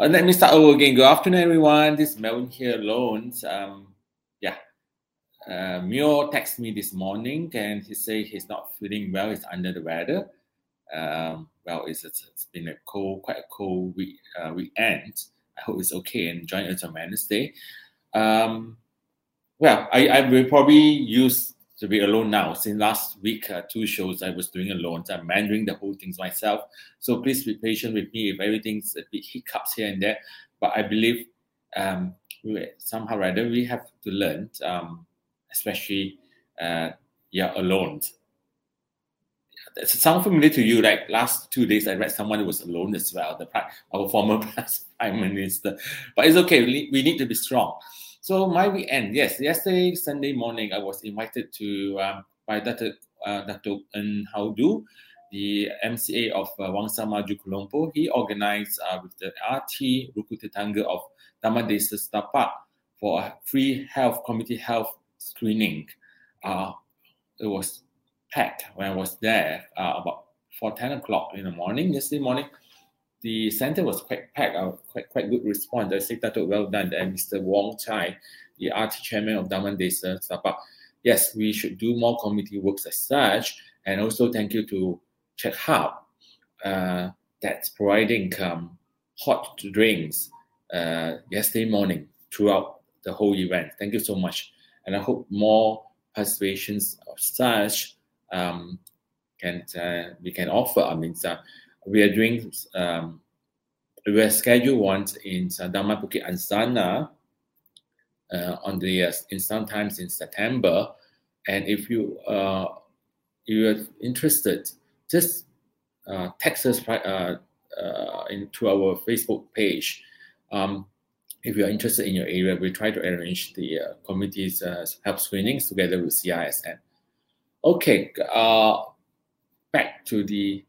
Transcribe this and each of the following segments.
Uh, let me start over again. Good afternoon, everyone. This is Melvin here alone. Um, yeah. Uh, Mio texted me this morning and he said he's not feeling well. He's under the weather. Um, well, it's, it's been a cold, quite a cold week, uh, weekend. I hope it's okay and join us on Wednesday. Um, well, I, I will probably use to be alone now. Since last week, uh, two shows I was doing alone. So I'm managing the whole things myself. So please be patient with me if everything's a bit hiccups here and there. But I believe um, somehow or other we have to learn, um, especially uh, yeah, alone. It sounds familiar to you. Like last two days, I read someone who was alone as well. The our former prime minister. But it's okay. We need to be strong. So my weekend, yes, yesterday Sunday morning, I was invited to um, by Dr. Uh, Dr. N. Haudu, the MCA of uh, Wangsa Maju Kolombo. He organized uh, with the RT Rukun Tetangga of Taman Desa Setapak for a free health community health screening. Uh, it was packed when I was there uh, about for 10 o'clock in the morning, yesterday morning the center was quite packed, uh, quite quite good response. I say that well done. And Mr. Wong Chai, the RT chairman of Taman Desa Setapak, yes, we should do more community works as such. And also thank you to Check Hub uh, that's providing um, hot drinks uh, yesterday morning throughout the whole event. Thank you so much. And I hope more participations of such um, can uh, we can offer. I mean, uh, we are doing um, we are scheduled once in Dharma Bukit Ansana uh, on the uh, in sometimes in September. And if you uh, you are interested, just uh, text us uh, uh, into our Facebook page. Um, if you are interested in your area, we try to arrange the uh, community's uh, health screenings together with CISN. Okay, uh, back to the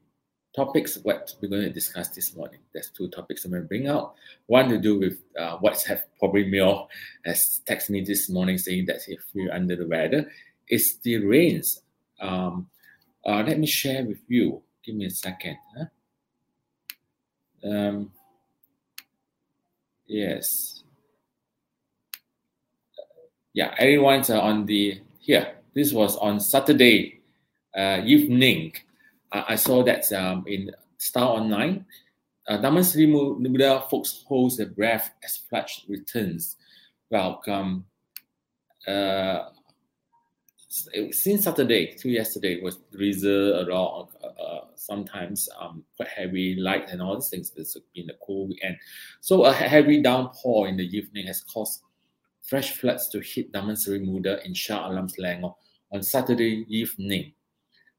topics what we're going to discuss this morning. There's two topics I'm going to bring out. One to do with uh, WhatsApp, probably Mio has texted me this morning saying that if you're under the weather, it's the rains. Um, uh, let me share with you. Give me a second. Huh? Um, yes. Yeah, everyone's uh, on the here. This was on Saturday uh, evening I, saw that um, in Star Online, uh, Taman Sri Muda folks holds their breath as flash returns. Welcome. Uh, since Saturday to yesterday was drizzle around, uh, uh, sometimes um, quite heavy light and all these things. It's been a cool weekend. So a heavy downpour in the evening has caused fresh floods to hit Taman Sri Muda in Shah Alam Selangor on Saturday evening.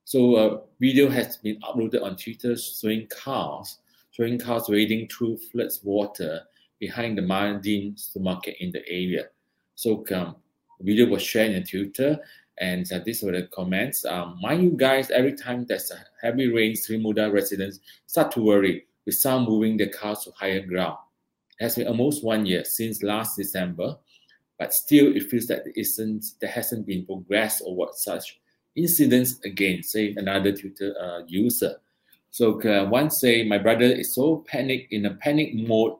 So a video has been uploaded on Twitter showing cars, showing cars wading through floods water behind the Mydin supermarket in the area. So um, video was shared on Twitter, and uh, these were the comments. Um, mind you guys, every time there's a heavy rain, Sri Muda residents start to worry with some moving their cars to higher ground. It has been almost one year since last December, but still it feels that there isn't there hasn't been progress or what such incidents again, say another Twitter uh, user. So uh, one say my brother is so panic in a panic mode,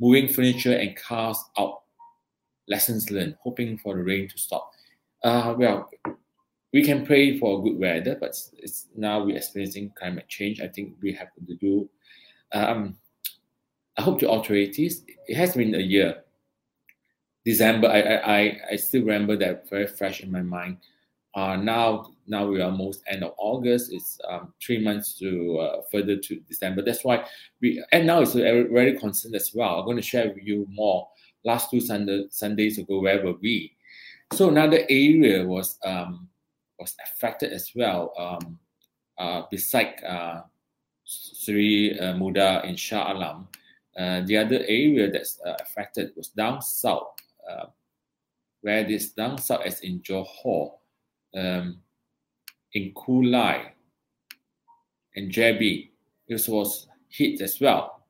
moving furniture and cars out. Lessons learned, hoping for the rain to stop. Uh, well, we can pray for good weather, but it's now we're experiencing climate change. I think we have to do. Um, I hope the authorities. It has been a year. December, I I I still remember that very fresh in my mind. Uh, now, now we are almost end of August. It's um, three months to uh, further to December. That's why we and now it's very, concerned as well. I'm going to share with you more. Last two Sunday, Sundays ago, where were we? So another area was um, was affected as well. Um, uh, beside uh, Sri uh, Muda in Shah Alam, uh, the other area that's uh, affected was down south. Uh, where this down south as in Johor, um, in Kulai, and JB. This was hit as well.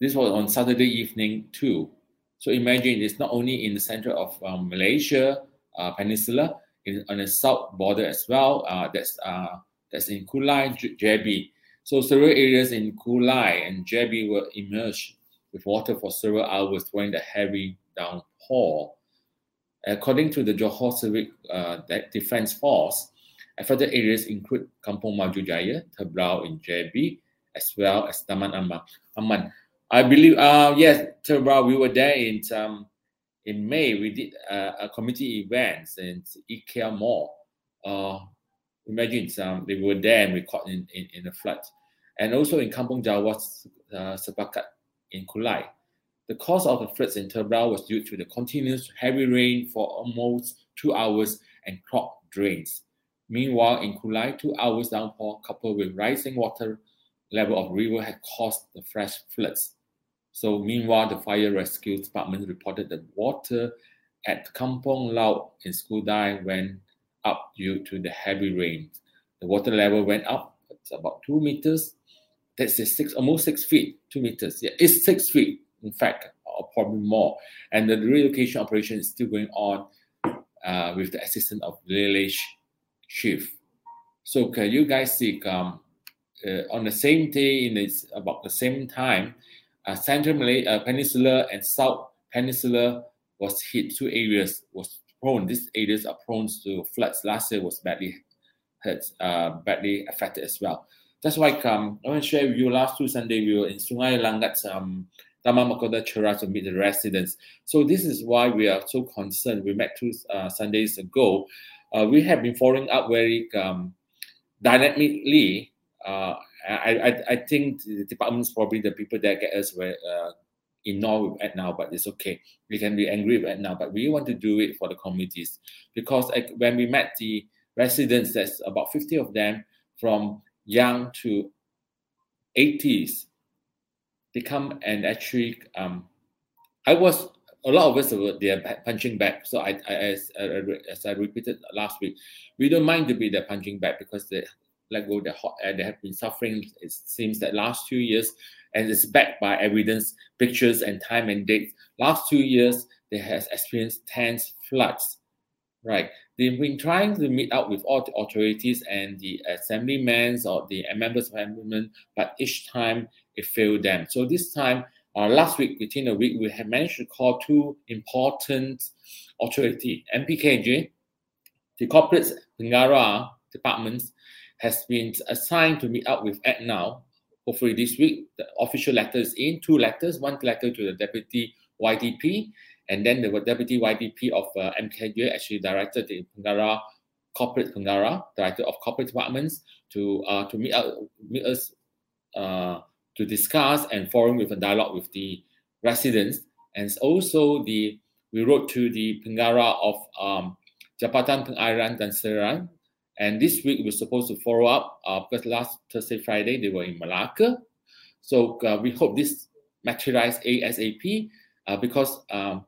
This was on Saturday evening too. So imagine it's not only in the center of um, Malaysia uh, Peninsula, in, on the south border as well. Uh, that's uh, that's in Kulai, JB. So several areas in Kulai and JB were immersed with water for several hours during the heavy downpour. According to the Johor Civil uh, Defense Force, affected areas include Kampung Maju Jaya, Tebrau in JB, as well as Taman Aman. I believe, uh, yes, Tebrau, we were there in um, in May. We did uh, a community event in IKEA Mall. Uh, imagine um, they were there and we caught in, in, in a flood. And also in Kampung Jawa, uh, Sepakat in Kulai. The cause of the floods in Tebrau was due to the continuous heavy rain for almost two hours and clogged drains. Meanwhile, in Kulai, two hours downpour coupled with rising water level of river had caused the fresh floods. So meanwhile, the fire rescue department reported that water at Kampong Laut in Skudai went up due to the heavy rain. The water level went up. It's about two meters. That's six, almost six feet, two meters. Yeah, it's six feet in fact, or probably more. And the relocation operation is still going on uh, with the assistance of village chief. So can you guys see um, uh, on the same day in this about the same time, uh, Central Malay uh, Peninsula and South Peninsula was hit. Two areas was prone. These areas are prone to floods. Last year was badly hurt, uh, badly affected as well. That's why um, I want to share with you. Last two Sunday we were in Sungai Langat um, Taman Mahkota Cerah to meet the residents. So this is why we are so concerned. We met two uh, Sundays ago. Uh, we have been following up very um, dynamically. Uh, I, I, I think the department's probably the people that get us where uh, with Act Now, but it's okay. We can be angry with now, but we want to do it for the communities because when we met the residents, there's about 50 of them from young to 80s they come and actually um, I was a lot of us were they are punching back. So I, I as, as I repeated last week, we don't mind to be the punching back because they let go the hot air. They have been suffering. It seems that last two years, and it's backed by evidence, pictures, and time and dates. Last two years, they has experienced tense floods. Right. They've been trying to meet up with all the authorities and the assemblymen or the members of parliament, but each time it failed them. So this time, uh, last week, within a week, we have managed to call two important authority, MPKJ, the corporate Pengarah departments has been assigned to meet up with Act Now. Hopefully this week, the official letter is in, two letters, one letter to the deputy YDP, and then the deputy YDP of uh, MKJ actually directed the Pengarah corporate Pengarah, director of corporate departments, to uh, to meet meet us uh, to discuss and forum with a dialogue with the residents. And also the we wrote to the Pengarah of um, Jabatan Pengairan dan Saliran. And this week we're supposed to follow up uh, because last Thursday, Friday they were in Malacca. So uh, we hope this materialize ASAP uh, because um,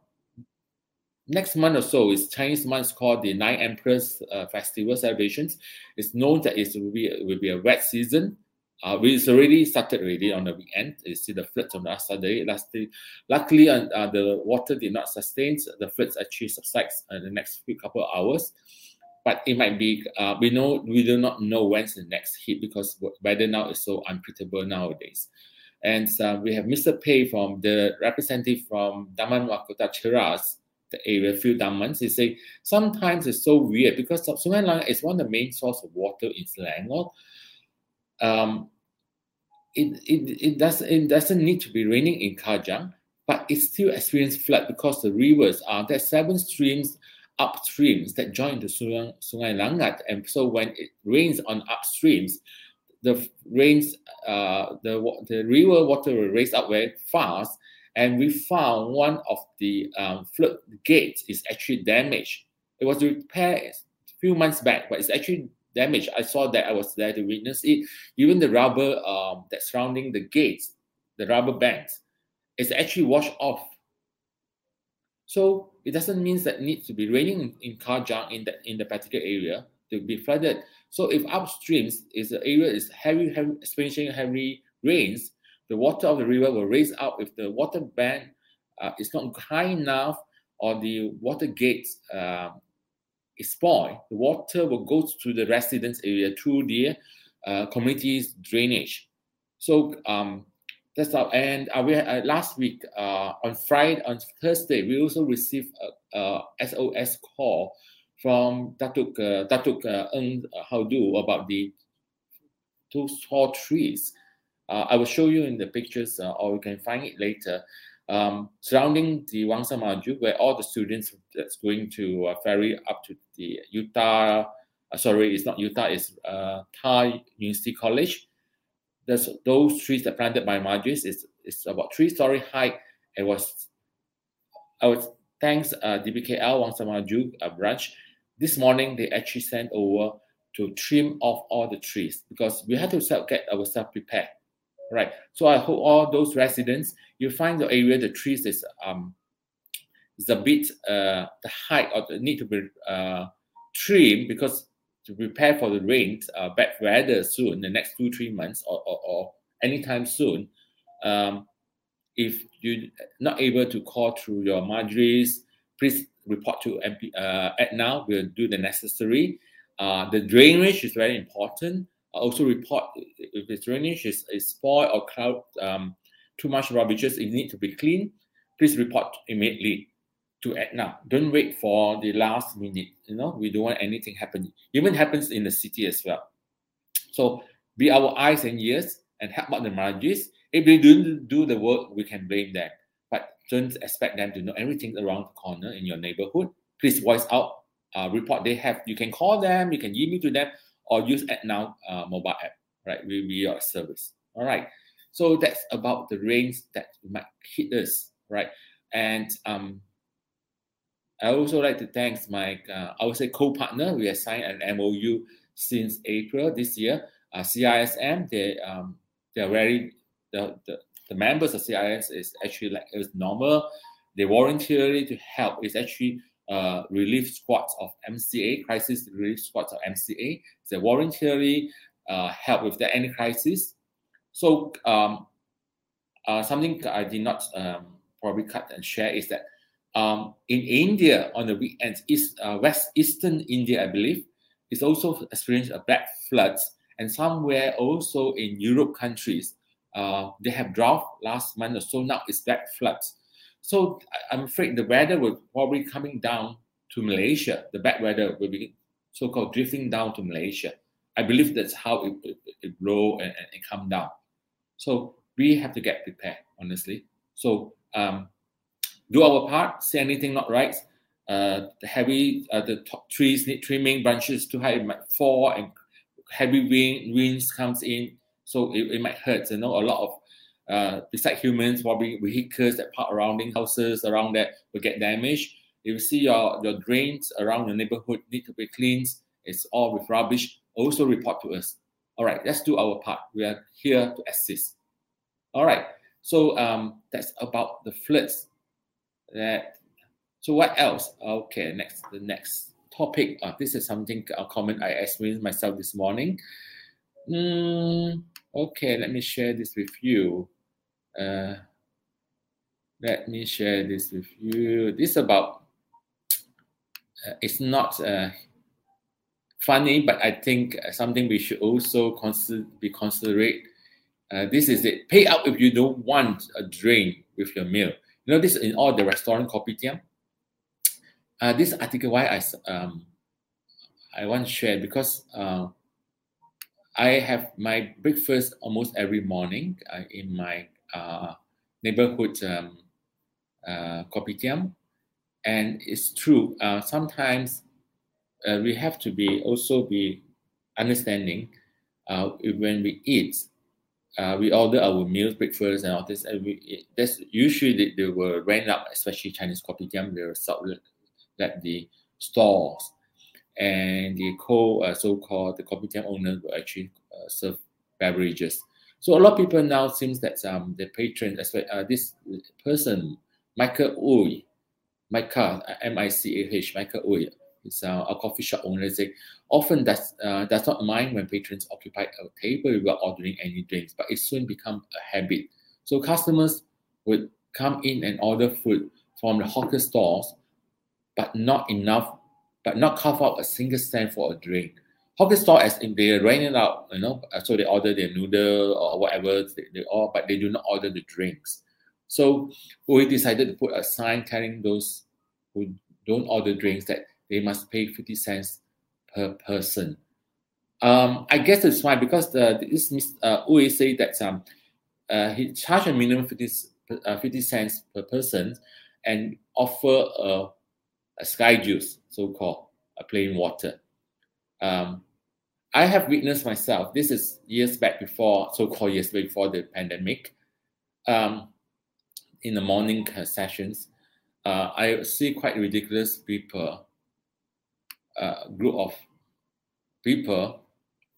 next month or so is Chinese month called the Nine Emperors uh, Festival celebrations. It's known that it will be, will be a wet season uh, it's already started already on the weekend. You see the floods on last Saturday. Last day, luckily, uh, uh, the water did not sustain. The floods actually subsides in the next few couple of hours. But it might be. Uh, we know we do not know when's the next hit because weather now is so unpredictable nowadays. And uh, we have Mr. Pei from the representative from Taman Mahkota Cerahs, the area, few damans. He say sometimes it's so weird because Sungai Langat is one of the main source of water in Selangor um, it, it, it, does, it doesn't need to be raining in Kajang, but it still experiences flood because the rivers are there seven streams upstreams that join the Sungai, Sungai Langat. And so when it rains on upstreams, the rains, uh, the, the river water will raise up very fast. And we found one of the um, flood gates is actually damaged. It was repaired a few months back, but it's actually damaged. I saw that I was there to witness it. Even the rubber um, that's surrounding the gates, the rubber bands, is actually washed off. So it doesn't mean that it needs to be raining in, Kajang in that in the particular area to be flooded. So if upstream is the area is heavy, heavy experiencing heavy rains, the water of the river will raise up. If the water band uh, is not high enough or the water gate uh, is spoiled, the water will go to the residence area through the uh, community's drainage. So um, that's how. And uh, we uh, last week uh, on Friday, on Thursday, we also received a, a SOS call from Datuk uh, Datuk Ng Haudu about the two tall trees. Uh, I will show you in the pictures, uh, or you can find it later. Um, surrounding the Wangsa Maju, where all the students that's going to uh, ferry up to the UTAR. Uh, sorry, it's not UTAR. It's uh, TAR University College. There's those trees that planted by Margis is it's about three story high. It was I was thanks uh, DBKL Wangsa Maju uh, branch this morning they actually sent over to trim off all the trees because we had to self, get ourselves prepared. Right. So I hope all those residents, you find the area the trees is um is a bit uh the height or the need to be uh trimmed because to prepare for the rain, uh, bad weather soon, the next two three months or or, or anytime soon. Um, if you're not able to call through your Marjories, please report to MP uh, now. We'll do the necessary. Uh, the drainage is very important. Also report if the drainage is, is spoiled or cloud um, too much rubbish, it need to be cleaned. Please report immediately to Edna. Don't wait for the last minute. You know, we don't want anything happen. Even happens in the city as well. So be our eyes and ears and help out the margins. If they don't do the work, we can blame them But don't expect them to know everything around the corner in your neighborhood. Please voice out, uh, report they have. You can call them, you can email to them, or use Act Now uh, mobile app, right? We be your service. All right. So that's about the rains that might hit us, right? And um, I also like to thank my, uh, I would say, co-partner. We have signed an MOU since April this year. Uh, CISM, they um, they're very the, the the members of CIS is actually like it's normal. They voluntarily to help. It's actually uh, relief squads of MCA, crisis relief squads of MCA. They voluntarily uh, help with the any crisis. So um, uh, something I did not um, probably cut and share is that um, in India on the weekends, east, uh, west eastern India, I believe, is also experienced a bad floods, and somewhere also in Europe countries, uh, they have drought last month or so. Now it's back floods. So I'm afraid the weather will probably coming down to Malaysia. The bad weather will be so-called drifting down to Malaysia. I believe that's how it, it, it and, and come down. So we have to get prepared, honestly. So um, do our part. See anything not right. Uh, the heavy, uh, the top trees need trimming. Branches too high, it might fall, and heavy wind winds comes in so it, it might hurt. You know, a lot of uh, beside humans, probably vehicles that park around houses around that will get damaged. If you see your, your drains around the neighborhood need to be cleaned, it's all with rubbish, also report to us. All right, let's do our part. We are here to assist. All right, so um, that's about the floods. That so what else? Okay, next the next topic. Uh, this is something a comment I experienced myself this morning. Mm, Okay, let me share this with you. Uh, let me share this with you. This about uh, it's not uh, funny, but I think something we should also consider be considerate. Uh, this is it. Pay out if you don't want a drink with your meal. You know this in all the restaurant kopitiam. Uh, this article why I um I want to share because uh, I have my breakfast almost every morning uh, in my uh, neighborhood um, uh, kopitiam, and it's true. Uh, sometimes uh, we have to be also be understanding uh, when we eat. Uh, we order our meals, breakfast, and all this. And we, that's usually they, they will rent up, especially Chinese kopitiam. They will sell that the stores and the co uh, so-called the kopitiam owner will actually uh, serve beverages. So a lot of people now seems that um, the patron, uh, this person, Micah Uy, Micah, M-I-C-A-H, Micah Uy, is uh, a coffee shop owner, say, often does, uh, does not mind when patrons occupy a table without ordering any drinks, but it soon becomes a habit. So customers would come in and order food from the hawker stores, but not enough, but not carve out a single cent for a drink. Hawker store, as in they ran it out, you know, so they order their noodle or whatever they, they all, but they do not order the drinks. So we decided to put a sign telling those who don't order drinks that they must pay 50 cents per person. Um, I guess it's fine because the, this Mr. Uh, Uwe say that um, uh, he charged a minimum 50, uh, 50 cents per person and offer a, a sky juice, so called, a plain water. Um, I have witnessed myself, this is years back before, so called years before the pandemic. Um, in the morning sessions, uh, I see quite ridiculous people, uh, group of people,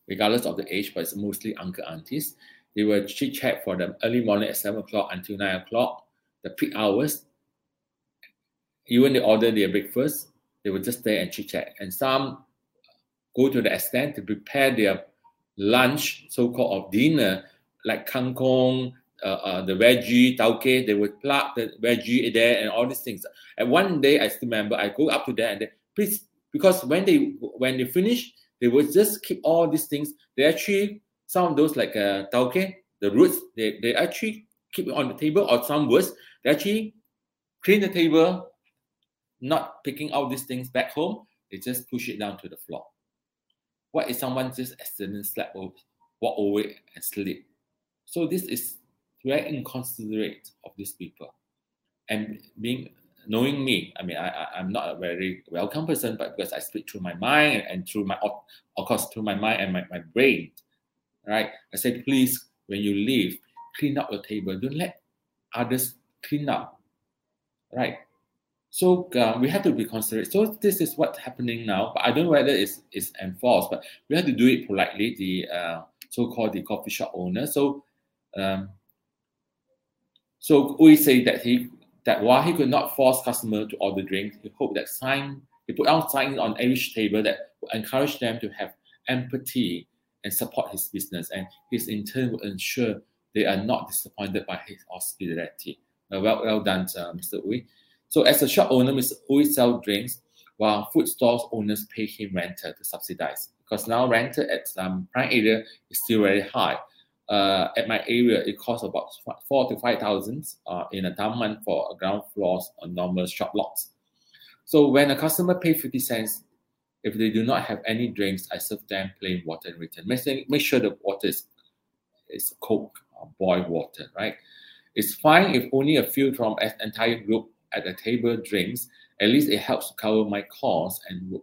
regardless of the age, but it's mostly uncle aunties. They will chit chat for the early morning at seven o'clock until nine o'clock, the peak hours. Even they order their breakfast, they will just stay and chit chat. And some go to the extent to prepare their lunch, so-called of dinner, like kangkong, uh, uh, the veggie, taugeh, they would plug the veggie there and all these things. And one day, I still remember, I go up to them and they, please, because when they when they finish, they would just keep all these things. They actually some of those like uh, taugeh, the roots, they, they actually keep it on the table, or some worse, they actually clean the table, not picking out these things back home. They just push it down to the floor. What if someone just accidentally slap or walk away and sleep? So this is very inconsiderate of these people. And being knowing me, I mean, I, I am not a very welcome person, but because I speak through my mind and through my, of course, through my mind and my, my brain, right? I say, please, when you leave, clean up your table. Don't let others clean up, right? So uh, we have to be considerate. So this is what's happening now, but I don't know whether it's, it's enforced, but we have to do it politely. The uh, so-called the coffee shop owner. So um, so we say that he that while he could not force customer to order drinks, he hoped that sign he put out signs on each table that would encourage them to have empathy and support his business, and his in turn will ensure they are not disappointed by his hospitality. Uh, well, well done, uh, Mr. Ui. So, as a shop owner, Mr. Ui sells drinks while food stores owners pay him rental to subsidize because now rental at some prime area is still very high uh, at my area, it costs about four to five thousand uh, in a down month for a ground floors on normal shop lots. So when a customer pay 50 cents, if they do not have any drinks, I serve them plain water in return. Make, sure the water is, is cold, or boiled water, right? It's fine if only a few from an entire group at the table drinks. At least it helps to cover my costs and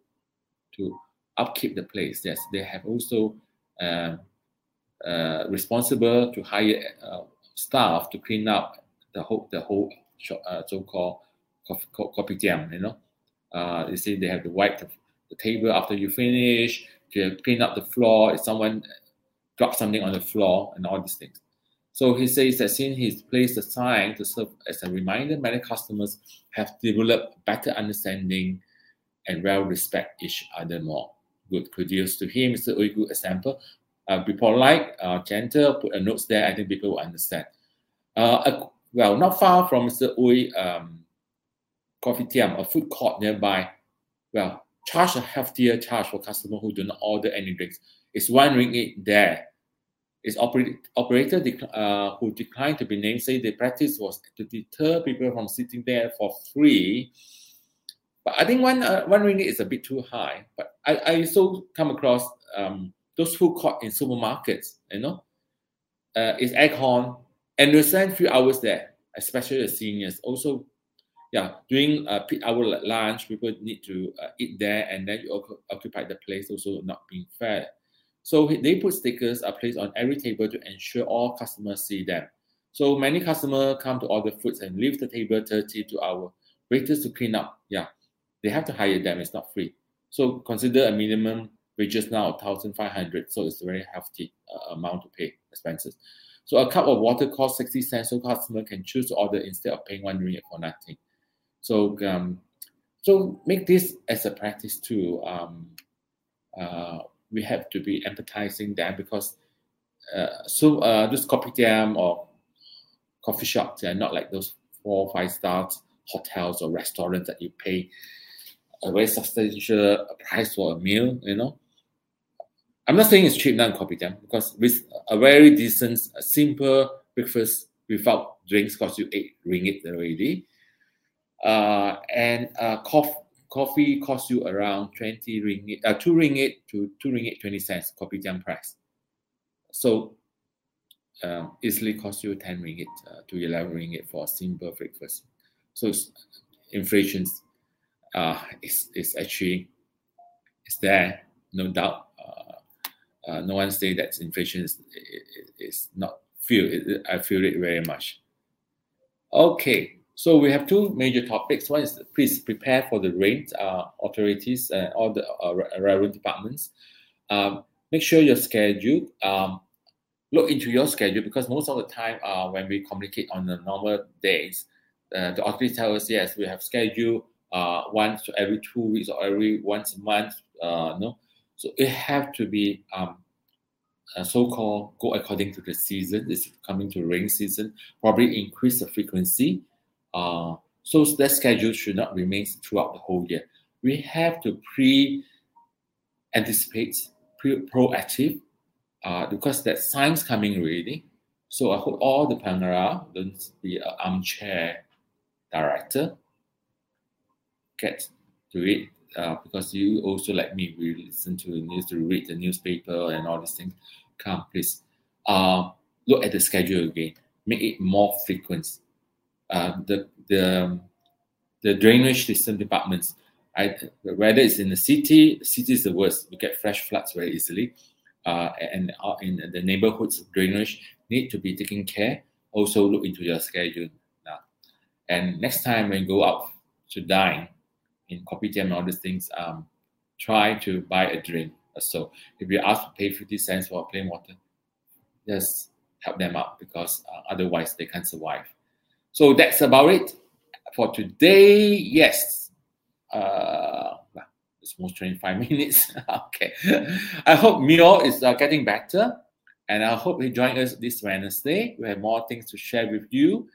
to upkeep the place. Yes, they have also uh, uh, responsible to hire uh, staff to clean up the whole the whole uh, so-called coffee jam. You know, uh, they say they have to wipe the, the, table after you finish, to clean up the floor if someone drops something on the floor and all these things. So he says that since he's placed a sign to serve as a reminder, many customers have developed better understanding and well respect each other more. Good kudos to him, it's Mr. good example uh, be polite, uh, gentle, put a notes there. I think people will understand. Uh, well, not far from Mr. Ui um, Coffee Tiam, a food court nearby. Well, charge a heftier charge for customers who do not order any drinks. It's one ringgit there. Its oper- operator dec- uh, who declined to be named say the practice was to deter people from sitting there for free. But I think one uh, one ringgit is a bit too high. But I, I also come across um, those food court in supermarkets, you know, uh, it's aircon, and you spend few hours there, especially the seniors. Also, yeah, during uh, peak hour lunch, people need to uh, eat there, and then you occupy the place. Also, not being fair. So they put stickers are placed on every table to ensure all customers see them. So many customers come to order foods and leave the table 30 to our waiters to clean up. Yeah, they have to hire them. It's not free. So consider a minimum wages now 1500 so it's a very hefty uh, amount to pay expenses so a cup of water costs 60 cents so customer can choose to order instead of paying one ringgit for nothing So um, so make this as a practice too. Um, uh, we have to be empathizing them because uh, so uh, this kopitiam or coffee shops are not like those four five stars hotels or restaurants that you pay a very substantial price for a meal. You know, I'm not saying it's cheap now in kopitiam because with a very decent, simple breakfast without drinks cost you eight ringgit already uh, and uh, coffee coffee costs you around 20 ringgit, uh, 2 ringgit to 2 ringgit 20 cents kopitiam price. So um, easily cost you 10 ringgit uh, to 11 ringgit for a simple breakfast. So inflation uh, is, is actually is there, no doubt. Uh, uh, no one say that inflation is, is not feel I feel it very much. Okay, so we have two major topics. One is please prepare for the rain. Uh, authorities and all the uh, relevant departments. Um, make sure your schedule. Um, look into your schedule because most of the time uh, when we communicate on the normal days, uh, the authorities tell us yes we have schedule uh, once every two weeks or every once a month. Uh, no, so it have to be um, so-called go according to the season. It's coming to rain season. Probably increase the frequency uh, so that schedule should not remain throughout the whole year. We have to pre anticipate, pre proactive, uh, because that signs coming already. So I hope all the Pengarah don't be an armchair director. Get to it uh, because you also like me, we listen to the news, to read the newspaper and all these things. Come, please. Uh, look at the schedule again. Make it more frequent uh, the the the drainage system departments. I, whether it's in the city, the city is the worst. We get flash floods very easily, uh, and uh, in the neighborhoods, drainage need to be taken care. Also, look into your schedule now. And next time when you go out to dine in kopitiam and all these things, um, try to buy a drink. So if you ask to pay 50 cents for plain water, just help them out because uh, otherwise they can't survive. So that's about it for today. Yes. Uh, it's almost 25 minutes. okay. I hope Mio is uh, getting better. And I hope you join us this Wednesday. We have more things to share with you.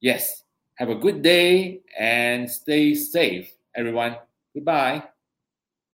Yes. Have a good day and stay safe, everyone. Goodbye.